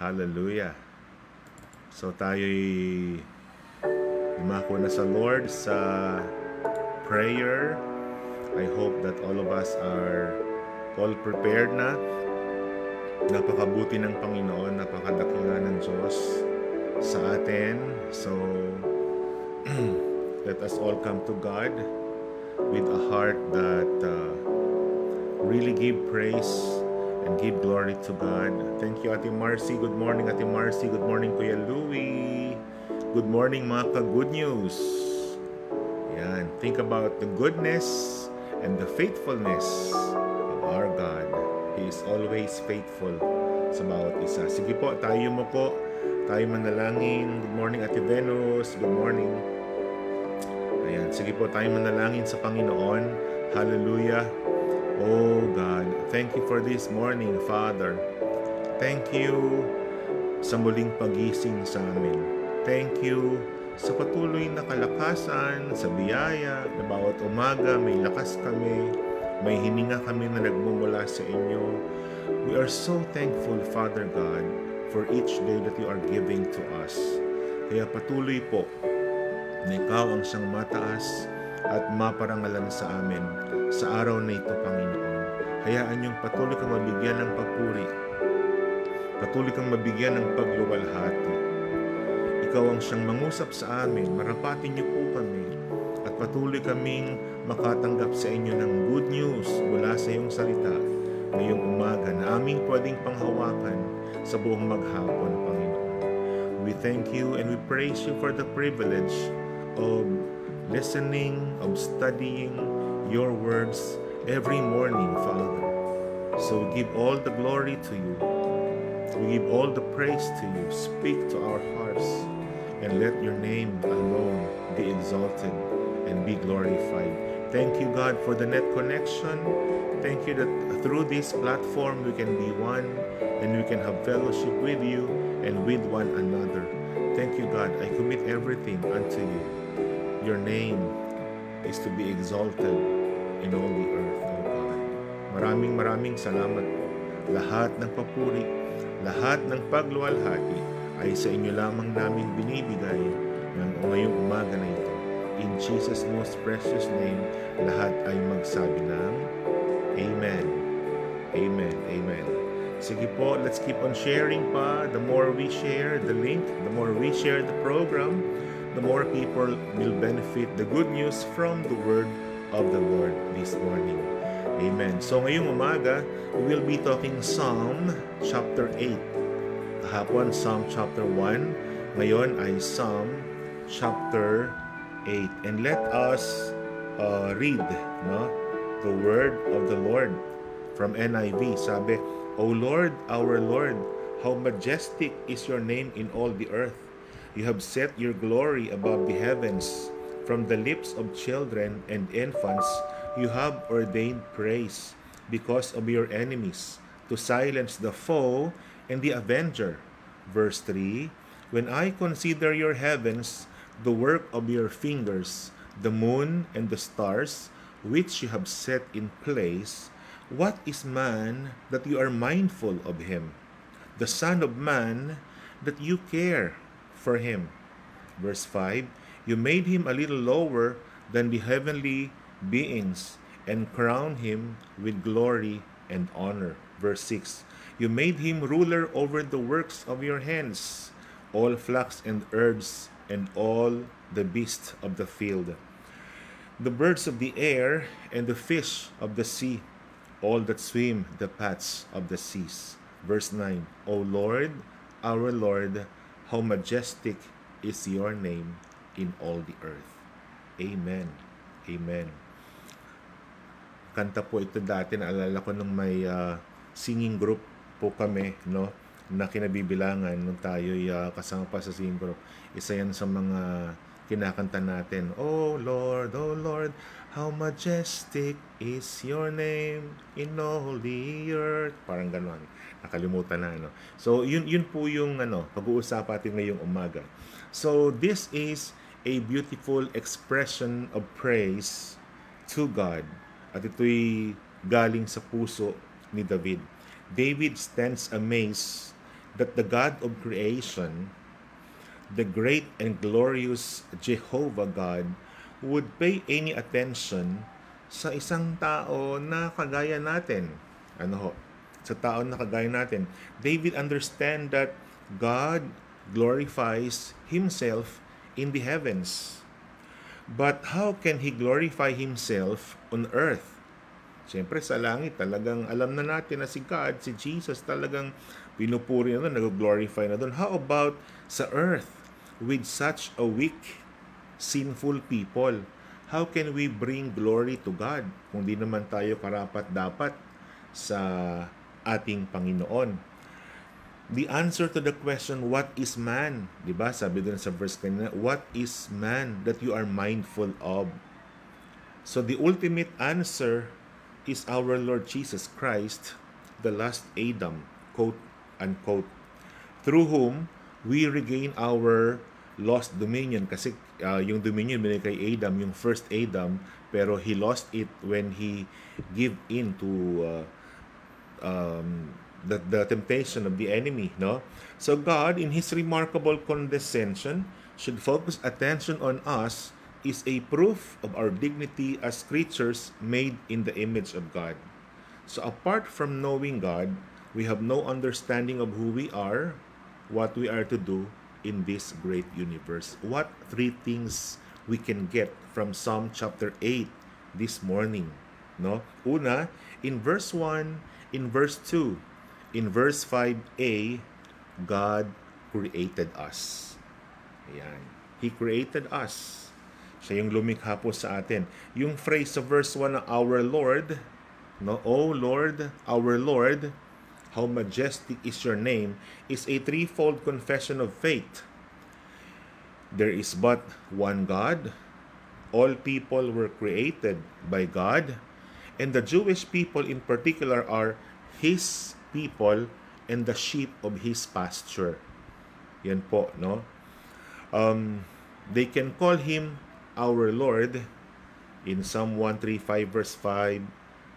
Hallelujah. So tayo'y lumako na sa Lord sa prayer. I hope that all of us are all prepared na. Napakabuti ng Panginoon, napakadakila ng Diyos sa atin. So, let us all come to God with a heart that uh, really give praise and give glory to God. Thank you, Ate Marcy. Good morning, Ate Marcy. Good morning, Kuya Louie. Good morning, mga ka-good news. Yan. Think about the goodness and the faithfulness of our God. He is always faithful sa bawat isa. Sige po, tayo mo po. Tayo manalangin. Good morning, Ate Venus. Good morning. Ayan. Sige po, tayo manalangin sa Panginoon. Hallelujah. Oh God, thank you for this morning, Father. Thank you sa muling pagising sa amin. Thank you sa patuloy na kalakasan, sa biyaya, na bawat umaga may lakas kami, may hininga kami na nagmumula sa inyo. We are so thankful, Father God, for each day that you are giving to us. Kaya patuloy po na ikaw ang siyang mataas at maparangalan sa amin sa araw na ito, Panginoon. Hayaan niyong patuloy kang mabigyan ng papuri. Patuloy kang mabigyan ng pagluwalhati. Ikaw ang siyang mangusap sa amin. Marapatin niyo po kami. At patuloy kaming makatanggap sa inyo ng good news mula sa iyong salita ngayong umaga na aming pwedeng panghawakan sa buong maghapon, Panginoon. We thank you and we praise you for the privilege of listening, of studying your words every morning, Father. So we give all the glory to you. We give all the praise to you. Speak to our hearts and let your name alone be exalted and be glorified. Thank you, God, for the net connection. Thank you that through this platform we can be one and we can have fellowship with you and with one another. Thank you, God. I commit everything unto you. Your name is to be exalted in all the earth, O God. Maraming maraming salamat. Lahat ng papuri, lahat ng pagluwalhati ay sa inyo lamang namin binibigay ng ngayong umaga na ito. In Jesus' most precious name, lahat ay magsabi ng Amen. Amen. Amen. Sige po, let's keep on sharing pa. The more we share the link, the more we share the program, the more people will benefit the good news from the word of the Lord this morning. Amen. So ngayong umaga, we will be talking Psalm chapter 8. Kahapon, Psalm chapter 1. Ngayon ay Psalm chapter 8. And let us uh, read no, the word of the Lord from NIV. Sabi, O Lord, our Lord, how majestic is your name in all the earth. You have set your glory above the heavens. From the lips of children and infants, you have ordained praise because of your enemies, to silence the foe and the avenger. Verse 3 When I consider your heavens, the work of your fingers, the moon and the stars, which you have set in place, what is man that you are mindful of him? The Son of Man that you care for him. Verse 5 You made him a little lower than the heavenly beings and crowned him with glory and honor. Verse 6 You made him ruler over the works of your hands, all flocks and herbs, and all the beasts of the field, the birds of the air, and the fish of the sea, all that swim the paths of the seas. Verse 9 O Lord, our Lord, how majestic is your name in all the earth. Amen. Amen. Kanta po ito dati, naalala ko nung may uh, singing group po kami, no? na kinabibilangan nung tayo uh, kasama pa sa singing group. Isa yan sa mga kinakanta natin. Oh Lord, oh Lord, how majestic is your name in all the earth. Parang ganon. Nakalimutan na, no? So, yun, yun po yung ano, pag-uusapan natin ngayong umaga. So, this is a beautiful expression of praise to God. At ito'y galing sa puso ni David. David stands amazed that the God of creation, the great and glorious Jehovah God, would pay any attention sa isang tao na kagaya natin. Ano ho? Sa tao na kagaya natin. David understand that God glorifies himself in the heavens. But how can he glorify himself on earth? Siyempre sa langit talagang alam na natin na si God, si Jesus talagang pinupuri na doon, nag-glorify na doon. How about sa earth with such a weak, sinful people? How can we bring glory to God kung di naman tayo karapat dapat sa ating Panginoon? the answer to the question, what is man? Di ba? Sabi doon sa verse kanina, what is man that you are mindful of? So the ultimate answer is our Lord Jesus Christ, the last Adam, quote unquote, through whom we regain our lost dominion kasi uh, yung dominion binigay kay Adam, yung first Adam, pero he lost it when he give in to uh, um, the, the temptation of the enemy, no? So God, in His remarkable condescension, should focus attention on us is a proof of our dignity as creatures made in the image of God. So apart from knowing God, we have no understanding of who we are, what we are to do in this great universe. What three things we can get from Psalm chapter 8 this morning, no? Una, in verse 1, in verse 2, in verse 5a, God created us. Ayan. He created us. Siya yung lumikha po sa atin. Yung phrase sa verse 1 na our Lord, no, O Lord, our Lord, how majestic is your name, is a threefold confession of faith. There is but one God. All people were created by God. And the Jewish people in particular are His people and the sheep of his pasture. Yan po, no? Um, they can call him our Lord in Psalm 135 verse 5,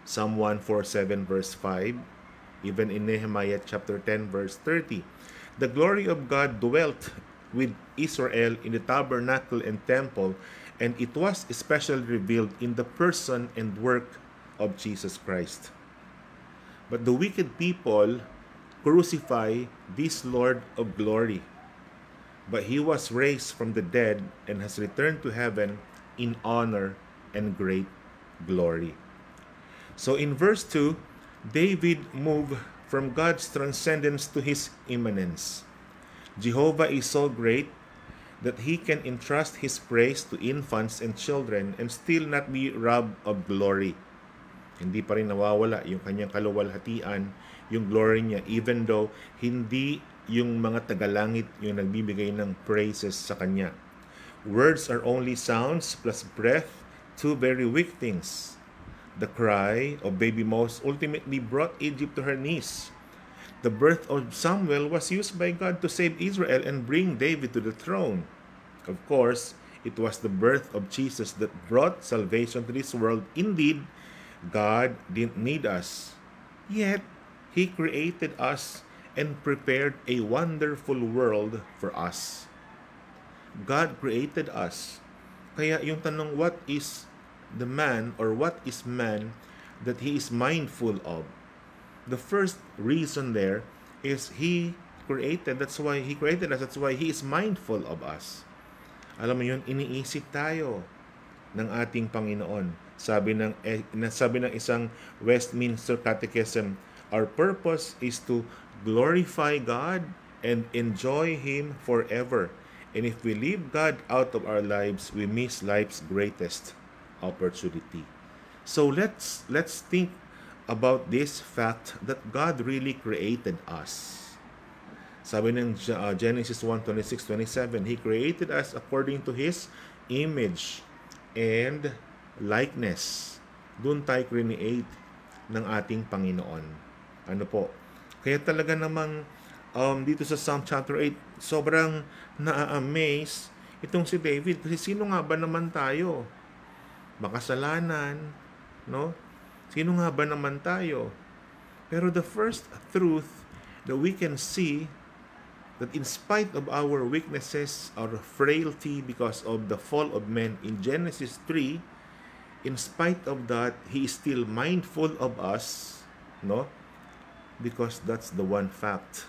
Psalm 147 verse 5, even in Nehemiah chapter 10 verse 30. The glory of God dwelt with Israel in the tabernacle and temple, and it was especially revealed in the person and work of Jesus Christ. But the wicked people crucify this Lord of glory. But he was raised from the dead and has returned to heaven in honor and great glory. So in verse 2, David moved from God's transcendence to his immanence. Jehovah is so great that he can entrust his praise to infants and children and still not be robbed of glory. Hindi pa rin nawawala yung kanyang kaluwalhatian, yung glory niya, even though hindi yung mga tagalangit yung nagbibigay ng praises sa kanya. Words are only sounds plus breath, two very weak things. The cry of baby Moses ultimately brought Egypt to her knees. The birth of Samuel was used by God to save Israel and bring David to the throne. Of course, it was the birth of Jesus that brought salvation to this world. Indeed, God didn't need us. Yet, He created us and prepared a wonderful world for us. God created us. Kaya yung tanong, what is the man or what is man that he is mindful of? The first reason there is he created, that's why he created us, that's why he is mindful of us. Alam mo yun, iniisip tayo ng ating Panginoon. Sabi ng eh, sabi ng isang Westminster Catechism, our purpose is to glorify God and enjoy him forever. And if we leave God out of our lives, we miss life's greatest opportunity. So let's let's think about this fact that God really created us. Sabi ng uh, Genesis 1:26-27, He created us according to His image and likeness. Doon tayo create ng ating Panginoon. Ano po? Kaya talaga namang um, dito sa Psalm chapter 8, sobrang na-amaze itong si David. Kasi sino nga ba naman tayo? Makasalanan, no? Sino nga ba naman tayo? Pero the first truth that we can see that in spite of our weaknesses, our frailty because of the fall of men in Genesis 3, in spite of that, He is still mindful of us, no? Because that's the one fact.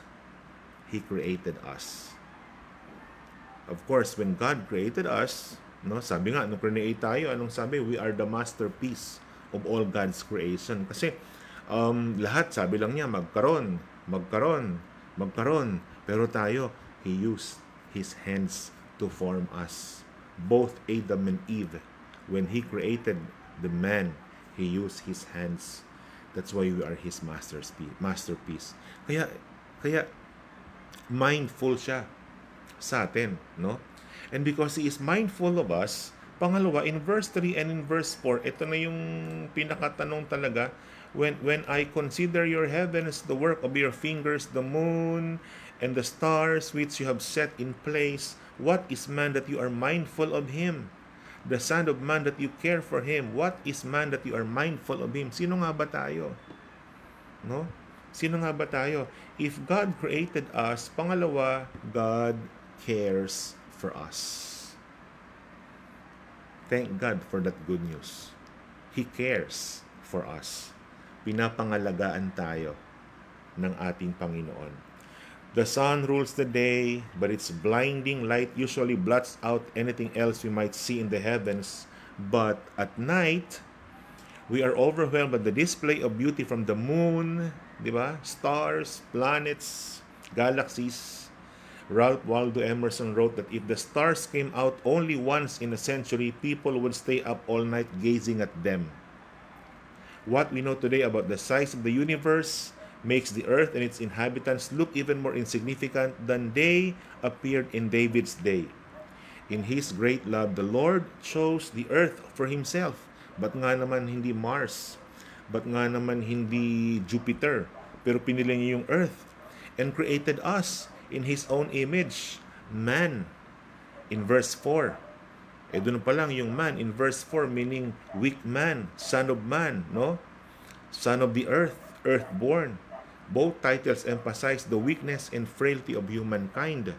He created us. Of course, when God created us, no, sabi nga, nung create tayo, anong sabi? We are the masterpiece of all God's creation. Kasi um, lahat, sabi lang niya, magkaroon, magkaroon, magkaroon. Pero tayo, He used His hands to form us. Both Adam and Eve when he created the man, he used his hands. That's why we are his masterpiece. Masterpiece. Kaya kaya mindful siya sa atin, no? And because he is mindful of us, pangalawa in verse 3 and in verse 4, ito na yung pinakatanong talaga when when I consider your heavens, the work of your fingers, the moon and the stars which you have set in place, what is man that you are mindful of him? the Son of Man that you care for Him? What is man that you are mindful of Him? Sino nga ba tayo? No? Sino nga ba tayo? If God created us, pangalawa, God cares for us. Thank God for that good news. He cares for us. Pinapangalagaan tayo ng ating Panginoon. The sun rules the day, but its blinding light usually blots out anything else we might see in the heavens. But at night, we are overwhelmed by the display of beauty from the moon, di ba? Stars, planets, galaxies. Ralph Waldo Emerson wrote that if the stars came out only once in a century, people would stay up all night gazing at them. What we know today about the size of the universe makes the earth and its inhabitants look even more insignificant than they appeared in David's day. In his great love, the Lord chose the earth for himself. But nga naman hindi Mars? But nga naman hindi Jupiter? Pero pinili niya yung earth and created us in his own image, man. In verse 4. Eh doon pa lang yung man in verse 4 meaning weak man, son of man, no? Son of the earth, earthborn. Both titles emphasize the weakness and frailty of humankind.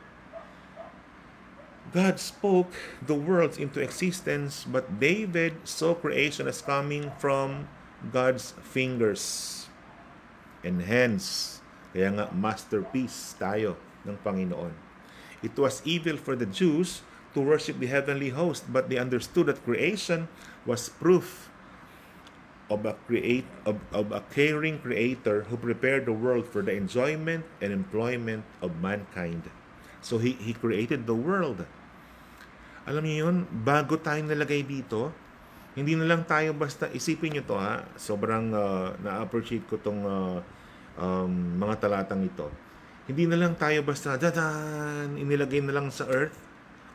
God spoke the worlds into existence, but David saw creation as coming from God's fingers and hands. Kaya nga, masterpiece tayo ng Panginoon. It was evil for the Jews to worship the heavenly host, but they understood that creation was proof of a create of, of a caring creator who prepared the world for the enjoyment and employment of mankind. So he he created the world. Alam niyo yun, bago tayo nalagay dito, hindi na lang tayo basta isipin niyo to ha. Sobrang uh, na-appreciate ko tong uh, um, mga talatang ito. Hindi na lang tayo basta dadan inilagay na lang sa earth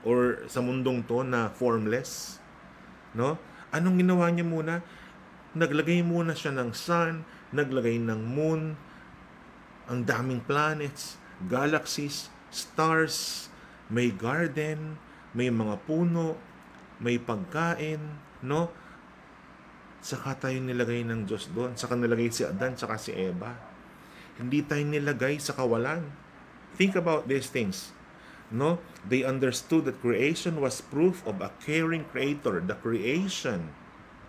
or sa mundong to na formless. No? Anong ginawa niya muna? Naglagay muna siya ng sun, naglagay ng moon, ang daming planets, galaxies, stars, may garden, may mga puno, may pagkain, no? Saka tayo nilagay ng Diyos doon. Saka nilagay si Adan, saka si Eva. Hindi tayo nilagay sa kawalan. Think about these things. No? They understood that creation was proof of a caring creator. The creation,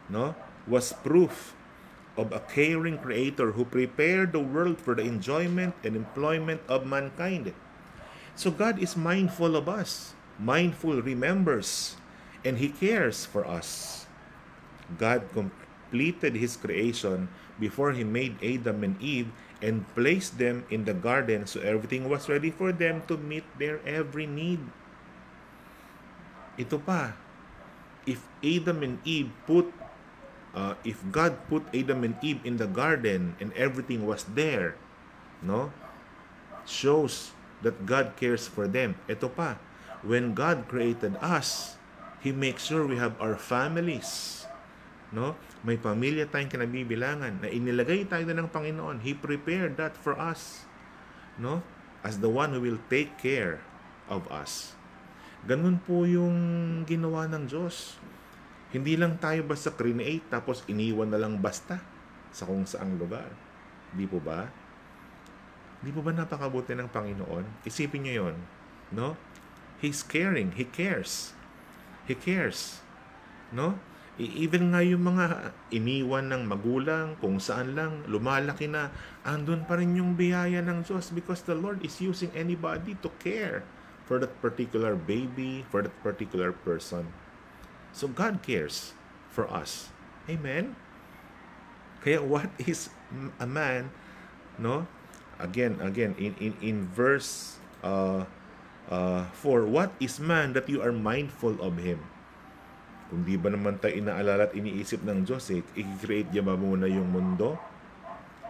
no? was proof of a caring creator who prepared the world for the enjoyment and employment of mankind. So God is mindful of us, mindful remembers, and He cares for us. God completed His creation before He made Adam and Eve and placed them in the garden so everything was ready for them to meet their every need. Ito pa, if Adam and Eve put uh, if God put Adam and Eve in the garden and everything was there, no? Shows that God cares for them. Ito pa, when God created us, He makes sure we have our families. No? May pamilya tayong kinabibilangan na inilagay tayo ng Panginoon. He prepared that for us. No? As the one who will take care of us. Ganun po yung ginawa ng Diyos. Hindi lang tayo basta create tapos iniwan na lang basta sa kung saang lugar. Di po ba? Di po ba napakabuti ng Panginoon? Isipin niyo yon, no? He's caring. He cares. He cares. No? Even nga yung mga iniwan ng magulang, kung saan lang, lumalaki na, andun pa rin yung biyaya ng Diyos because the Lord is using anybody to care for that particular baby, for that particular person. So God cares for us. Amen? Kaya what is a man, no? Again, again, in, in, in verse uh, uh, 4, what is man that you are mindful of him? Kung di ba naman tayo inaalala at iniisip ng Diyos, eh, i-create niya ba muna yung mundo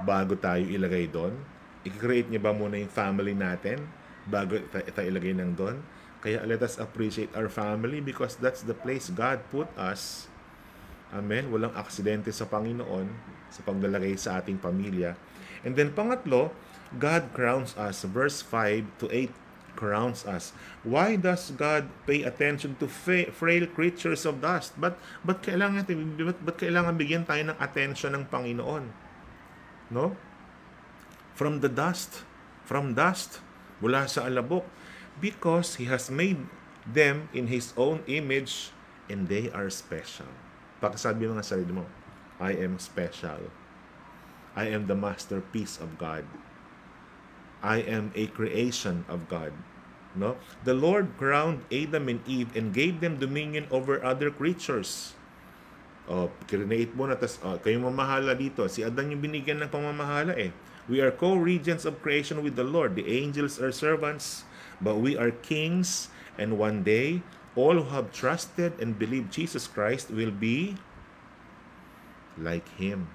bago tayo ilagay doon? I-create niya ba muna yung family natin bago tayo, ilagay ng doon? Kaya let us appreciate our family because that's the place God put us. Amen. Walang aksidente sa Panginoon sa paglalagay sa ating pamilya. And then pangatlo, God crowns us. Verse 5 to 8 crowns us. Why does God pay attention to frail creatures of dust? But but kailangan but, but kailangan bigyan tayo ng attention ng Panginoon? No? From the dust, from dust, mula sa alabok, because He has made them in His own image and they are special. Pagkasabi mo nga sarili mo, I am special. I am the masterpiece of God. I am a creation of God. No? The Lord crowned Adam and Eve and gave them dominion over other creatures. Oh, create mo na, tas, oh, kayong mamahala dito. Si Adan yung binigyan ng pamamahala eh. We are co-regents of creation with the Lord. The angels are servants, but we are kings. And one day, all who have trusted and believed Jesus Christ will be like Him.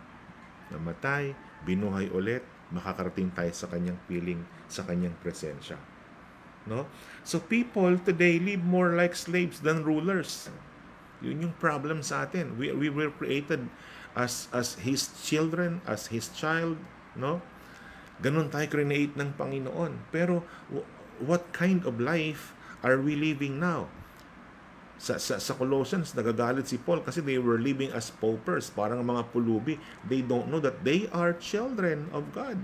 Namatay, binuhay ulit, makakarating tayo sa kanyang piling, sa kanyang presensya. No? So people today live more like slaves than rulers. Yun yung problem sa atin. We, we were created as as his children, as his child, no? Ganon tayo create ng Panginoon. Pero what kind of life are we living now? Sa, sa, sa Colossians, nagagalit si Paul kasi they were living as paupers, parang mga pulubi. They don't know that they are children of God.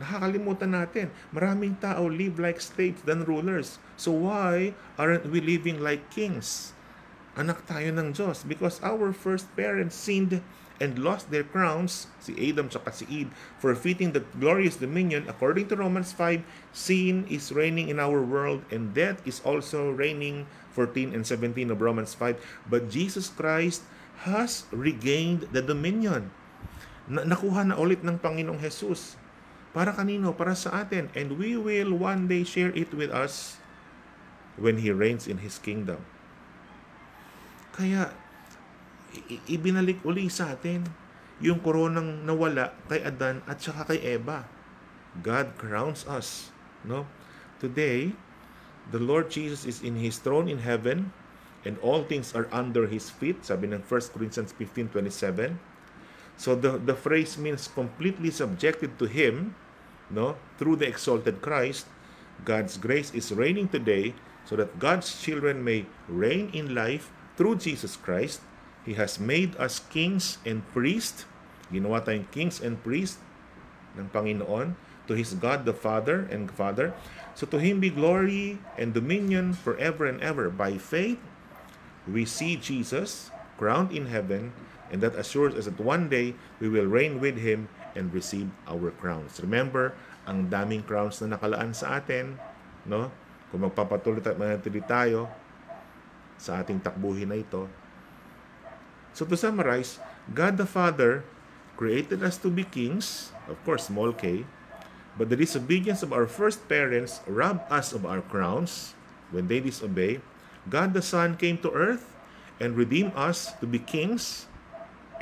Nakakalimutan natin, maraming tao live like slaves than rulers. So why aren't we living like kings? Anak tayo ng Diyos because our first parents sinned and lost their crowns, si Adam at si Eve, forfeiting the glorious dominion. According to Romans 5, sin is reigning in our world and death is also reigning 14 and 17 of Romans 5. But Jesus Christ has regained the dominion. Na- nakuha na ulit ng Panginoong Jesus. Para kanino? Para sa atin. And we will one day share it with us when He reigns in His kingdom. Kaya, i- ibinalik uli sa atin yung koronang nawala kay Adan at saka kay Eva. God crowns us. No? Today, The Lord Jesus is in His throne in heaven and all things are under His feet. Sabi ng 1 Corinthians 15.27. So the, the phrase means completely subjected to Him no, through the exalted Christ. God's grace is reigning today so that God's children may reign in life through Jesus Christ. He has made us kings and priests. Ginawa tayong kings and priests ng Panginoon to His God the Father and Father. So to him be glory and dominion forever and ever. By faith, we see Jesus crowned in heaven, and that assures us that one day we will reign with him and receive our crowns. Remember, ang daming crowns na nakalaan sa atin, no? Kung magpapatuloy at manatili tayo sa ating takbuhin na ito. So to summarize, God the Father created us to be kings, of course, small k, But the disobedience of our first parents robbed us of our crowns when they disobey. God the Son came to earth and redeemed us to be kings.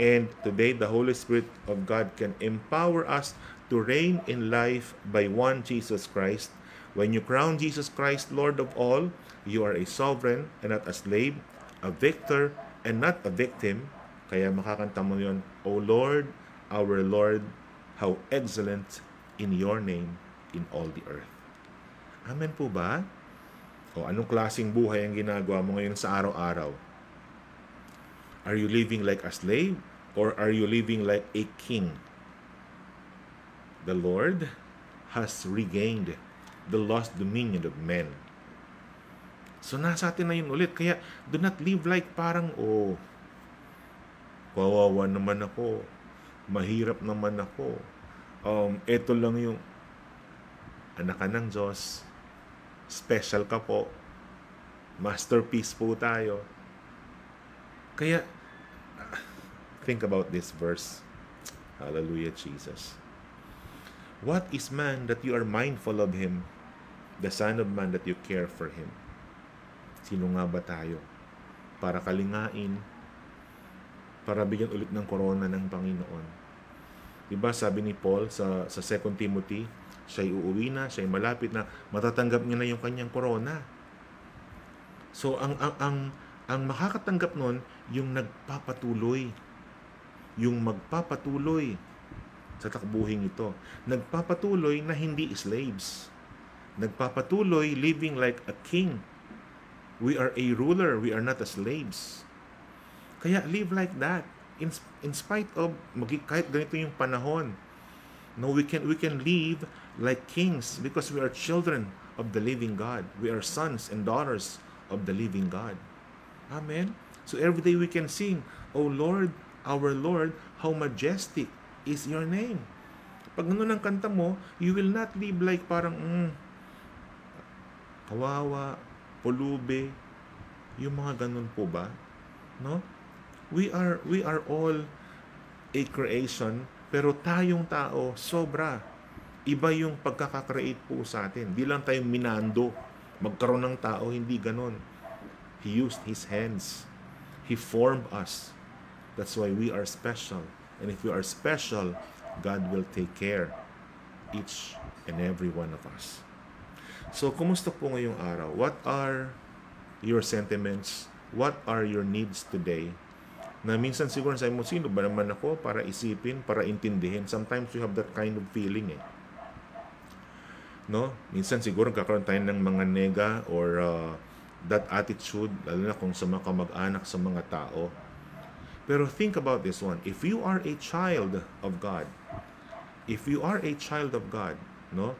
And today, the Holy Spirit of God can empower us to reign in life by one Jesus Christ. When you crown Jesus Christ Lord of all, you are a sovereign and not a slave, a victor and not a victim. Kaya makakanta mo yun, O Lord, our Lord, how excellent in your name in all the earth. Amen po ba? O anong klaseng buhay ang ginagawa mo ngayon sa araw-araw? Are you living like a slave or are you living like a king? The Lord has regained the lost dominion of men. So nasa atin na yun ulit. Kaya do not live like parang, oh, kawawa naman ako. Mahirap naman ako. Um, ito lang yung anak ka ng Diyos. Special ka po. Masterpiece po tayo. Kaya, think about this verse. Hallelujah, Jesus. What is man that you are mindful of him? The Son of Man that you care for him. Sino nga ba tayo? Para kalingain, para bigyan ulit ng korona ng Panginoon. Diba sabi ni Paul sa, sa 2 Timothy, siya'y uuwi na, siya'y malapit na, matatanggap niya na yung kanyang korona. So ang ang ang, ang makakatanggap nun, yung nagpapatuloy. Yung magpapatuloy sa takbuhing ito. Nagpapatuloy na hindi slaves. Nagpapatuloy living like a king We are a ruler. We are not a slaves. Kaya live like that. In, in spite of, magi, kahit ganito yung panahon, no, we can, we can live like kings because we are children of the living God. We are sons and daughters of the living God. Amen? So every day we can sing, O Lord, our Lord, how majestic is your name. Pag ganun ang kanta mo, you will not live like parang, mm, kawawa, pulube, yung mga ganun po ba? No? We are we are all a creation pero tayong tao sobra iba yung pagkaka-create po sa atin. Di lang tayo minando magkaroon ng tao, hindi ganon. He used His hands. He formed us. That's why we are special. And if we are special, God will take care each and every one of us. So, kumusta po ngayong araw? What are your sentiments? What are your needs today? Na minsan siguro sa mo, sino ba naman ako para isipin, para intindihin? Sometimes you have that kind of feeling eh. No? Minsan siguro kakaroon tayo ng mga nega or uh, that attitude, lalo na kung sa mga kamag-anak sa mga tao. Pero think about this one. If you are a child of God, if you are a child of God, no?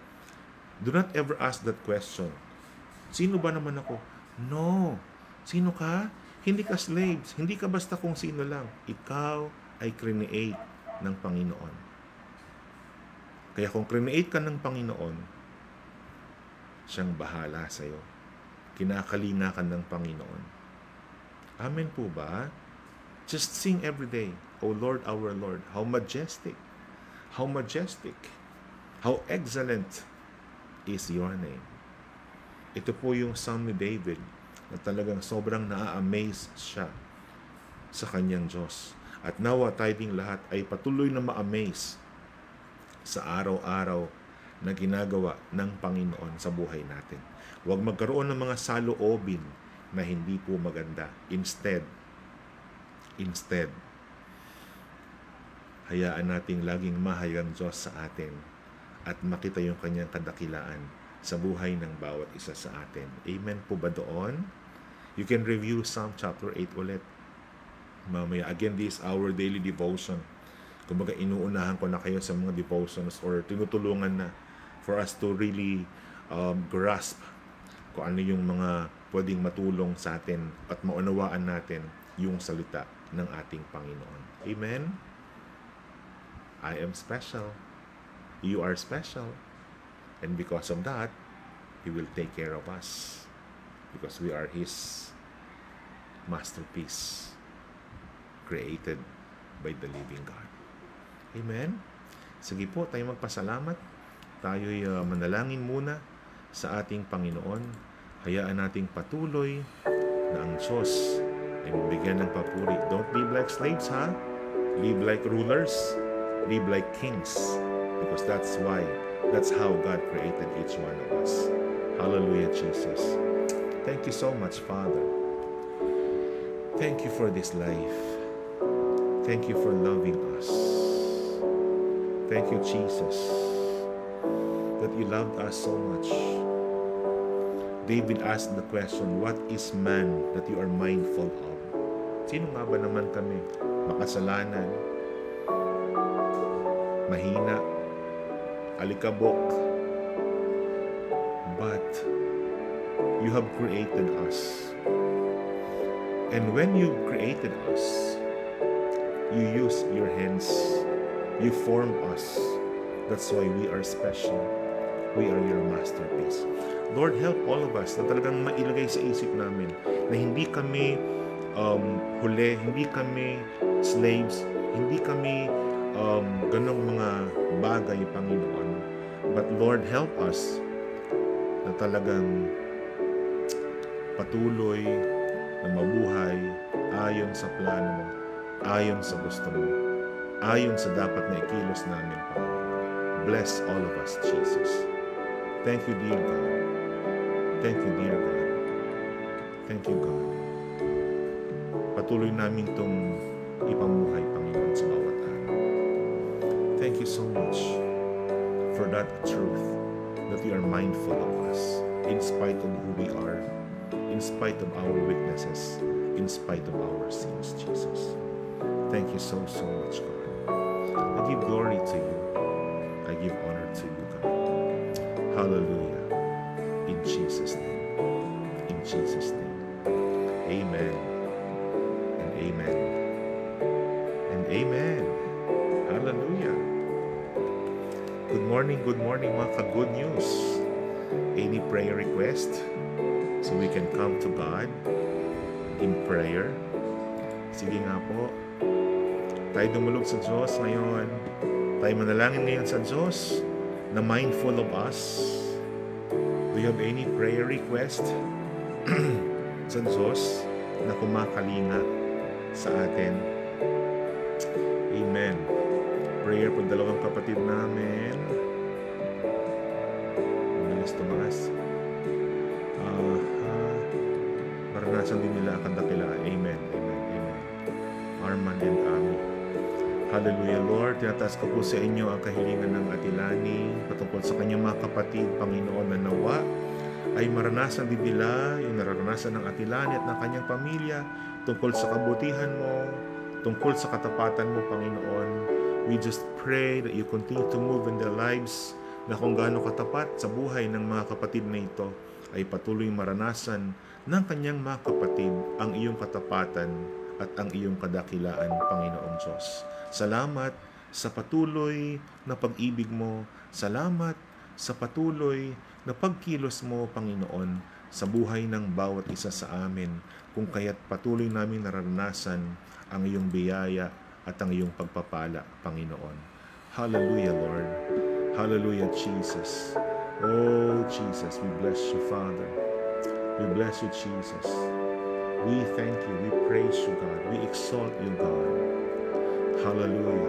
Do not ever ask that question. Sino ba naman ako? No. Sino ka? Hindi ka slaves. Hindi ka basta kung sino lang. Ikaw ay create ng Panginoon. Kaya kung create ka ng Panginoon, siyang bahala sa iyo. Kinakalinga ka ng Panginoon. Amen po ba? Just sing every day, O Lord, our Lord, how majestic, how majestic, how excellent is your name. Ito po yung Psalm ni David na talagang sobrang naa-amaze siya sa kanyang Diyos. At nawa tayong lahat ay patuloy na ma-amaze sa araw-araw na ginagawa ng Panginoon sa buhay natin. Huwag magkaroon ng mga saloobin na hindi po maganda. Instead, instead, hayaan nating laging mahayang Diyos sa atin at makita yung kanyang kadakilaan sa buhay ng bawat isa sa atin. Amen po ba doon? You can review Psalm chapter 8 ulit. Mamaya, again, this is our daily devotion. Kumbaga, inuunahan ko na kayo sa mga devotions or tinutulungan na for us to really um, grasp kung ano yung mga pwedeng matulong sa atin at maunawaan natin yung salita ng ating Panginoon. Amen? I am special. You are special. And because of that, He will take care of us. Because we are His masterpiece created by the living God. Amen? Sige po, tayo magpasalamat. Tayo'y uh, manalangin muna sa ating Panginoon. Hayaan nating patuloy na ang Diyos ay mabigyan ng papuri. Don't live like slaves, ha? Live like rulers. Live like kings. Because that's why, that's how God created each one of us. Hallelujah, Jesus. Thank you so much, Father. Thank you for this life. Thank you for loving us. Thank you, Jesus, that you loved us so much. David asked the question, What is man that you are mindful of? Sino nga ba naman kami? Makasalanan, mahina, alikabok, you have created us. And when you created us, you use your hands. You formed us. That's why we are special. We are your masterpiece. Lord, help all of us na talagang mailagay sa isip namin na hindi kami um, huli, hindi kami slaves, hindi kami um, ganong mga bagay, Panginoon. But Lord, help us na talagang patuloy na mabuhay ayon sa plano mo, ayon sa gusto mo, ayon sa dapat na ikilos namin, Panginoon. Bless all of us, Jesus. Thank you, dear God. Thank you, dear God. Thank you, God. Patuloy namin itong ipamuhay, Panginoon, sa bawat araw. Thank you so much for that truth that you are mindful of us in spite of who we are, in spite of our weaknesses, in spite of our sins, Jesus. Thank you so, so much, God. I give glory to you. I give honor to you, God. Hallelujah. In Jesus' name. In Jesus' name. Amen. And amen. And amen. Hallelujah. Good morning, good morning mga ka-good news. Any prayer request? So we can come to God in prayer. Sige nga po. Tayo dumulog sa Diyos ngayon. Tayo manalangin ngayon sa Diyos na mindful of us. Do you have any prayer request sa Diyos na kumakalinga sa atin? Amen. Prayer po dalawang kapatid namin. Bilis tumaas. Hallelujah, Lord. Tinataas ko po sa inyo ang kahilingan ng Atilani patungkol sa kanyang mga kapatid, Panginoon, na nawa ay maranasan din nila yung nararanasan ng Atilani at ng kanyang pamilya tungkol sa kabutihan mo, tungkol sa katapatan mo, Panginoon. We just pray that you continue to move in their lives na kung gaano katapat sa buhay ng mga kapatid na ito ay patuloy maranasan ng kanyang mga kapatid ang iyong katapatan at ang iyong kadakilaan, Panginoong Diyos. Salamat sa patuloy na pag-ibig mo. Salamat sa patuloy na pagkilos mo, Panginoon, sa buhay ng bawat isa sa amin, kung kaya't patuloy namin naranasan ang iyong biyaya at ang iyong pagpapala, Panginoon. Hallelujah, Lord. Hallelujah, Jesus. Oh, Jesus, we bless you, Father. We bless you, Jesus. We thank you. We praise you, God. We exalt you, God. Hallelujah.